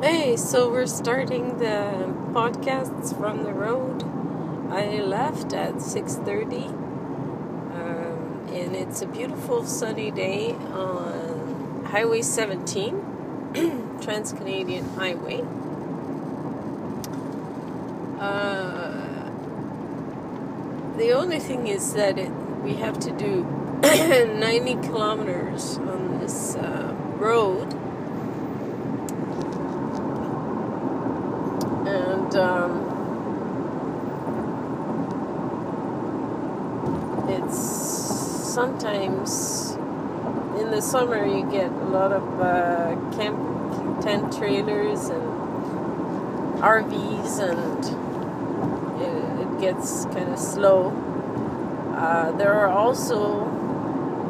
Hey, so we're starting the podcasts from the road. I left at 6:30, um, and it's a beautiful sunny day on Highway 17, Trans Canadian Highway. Uh, the only thing is that it, we have to do 90 kilometers on this uh, road and um, it's sometimes in the summer you get a lot of uh, camp tent trailers and RVs and it, it gets kind of slow. Uh, there are also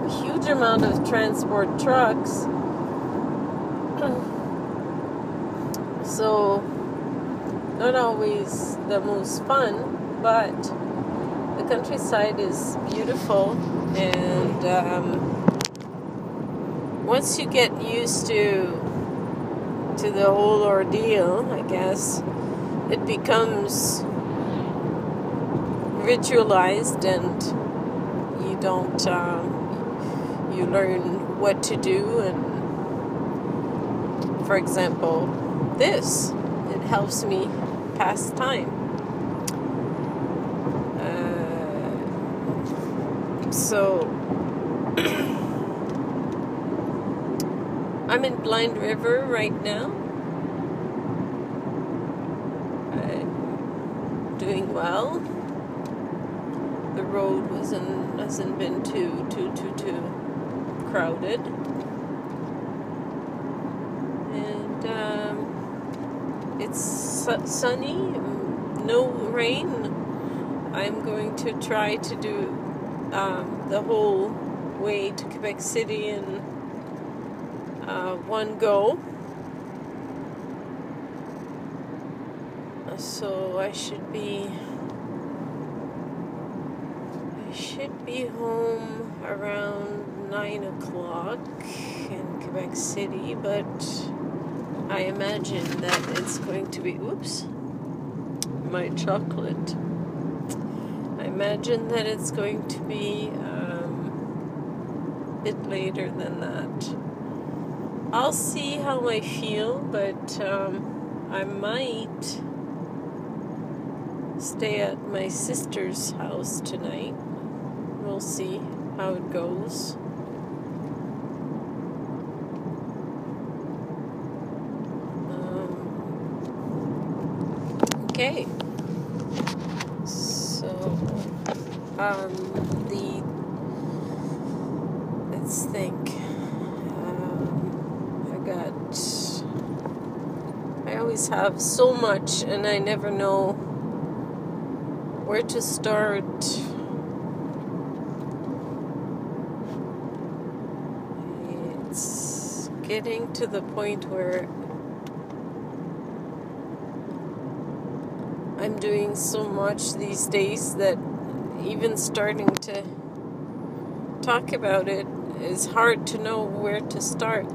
a huge amount of transport trucks. so not always the most fun, but countryside is beautiful, and um, once you get used to to the whole ordeal, I guess it becomes ritualized, and you don't um, you learn what to do, and for example, this it helps me pass time. Uh, so I'm in Blind River right now. I'm doing well. The road wasn't hasn't been too too too too crowded. And um, it's sunny, no rain. I'm going to try to do um, the whole way to Quebec City in uh, one go. So I should be I should be home around nine o'clock in Quebec City, but I imagine that it's going to be, oops, my chocolate. Imagine that it's going to be um, a bit later than that. I'll see how I feel, but um, I might stay at my sister's house tonight. We'll see how it goes. Okay. So, um, the let's think. Um, I got. I always have so much, and I never know where to start. It's getting to the point where I'm doing so much these days that even starting to talk about it is hard to know where to start.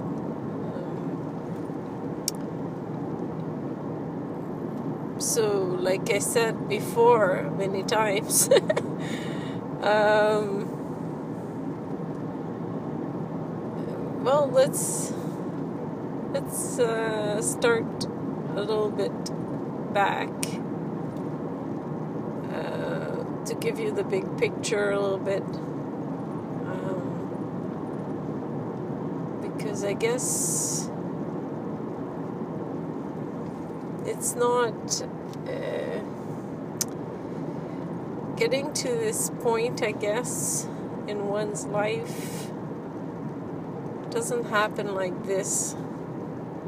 So, like I said before many times, um, well, let's let's uh, start a little bit back to give you the big picture a little bit. Um, because I guess it's not uh, getting to this point, I guess, in one's life doesn't happen like this.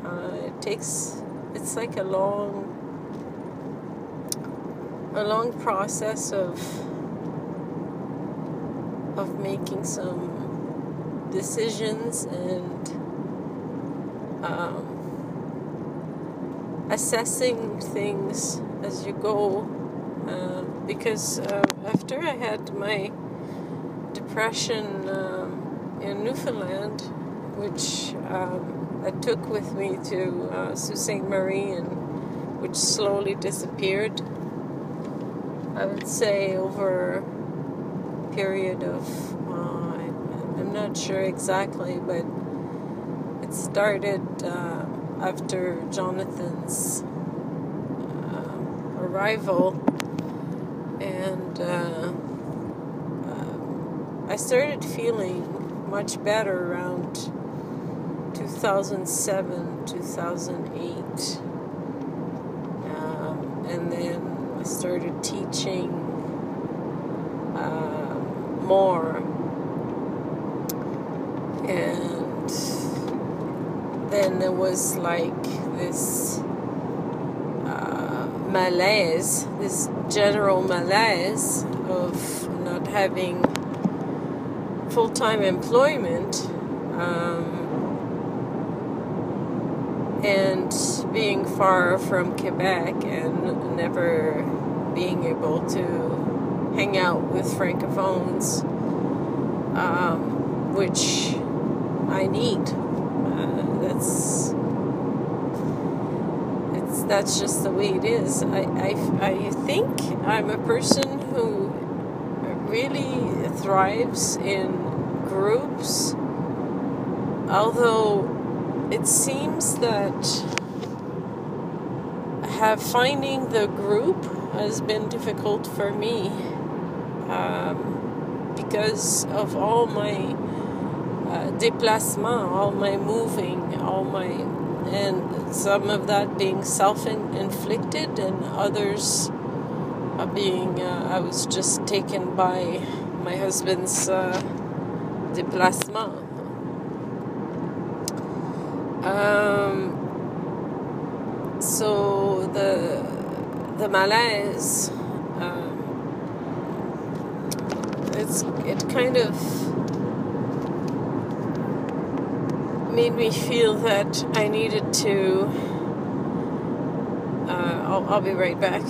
Uh, it takes, it's like a long a long process of of making some decisions and um, assessing things as you go uh, because uh, after I had my depression um, in Newfoundland which um, I took with me to uh, Sault Ste. Marie and which slowly disappeared. I would say over a period of, uh, I'm not sure exactly, but it started uh, after Jonathan's uh, arrival, and uh, uh, I started feeling much better around 2007, 2008. Um, and then started teaching uh, more. And then there was like this uh, malaise, this general malaise of not having full time employment. Um, and far from Quebec and never being able to hang out with francophones, um, which I need. Uh, that's it's that's just the way it is. I, I, I think I'm a person who really thrives in groups, although it seems that have finding the group has been difficult for me um, because of all my uh, déplacement, all my moving, all my and some of that being self-inflicted and others uh, being uh, I was just taken by my husband's uh, déplacement. Um, so the the malaise, um, it's it kind of made me feel that I needed to. Uh, I'll, I'll be right back.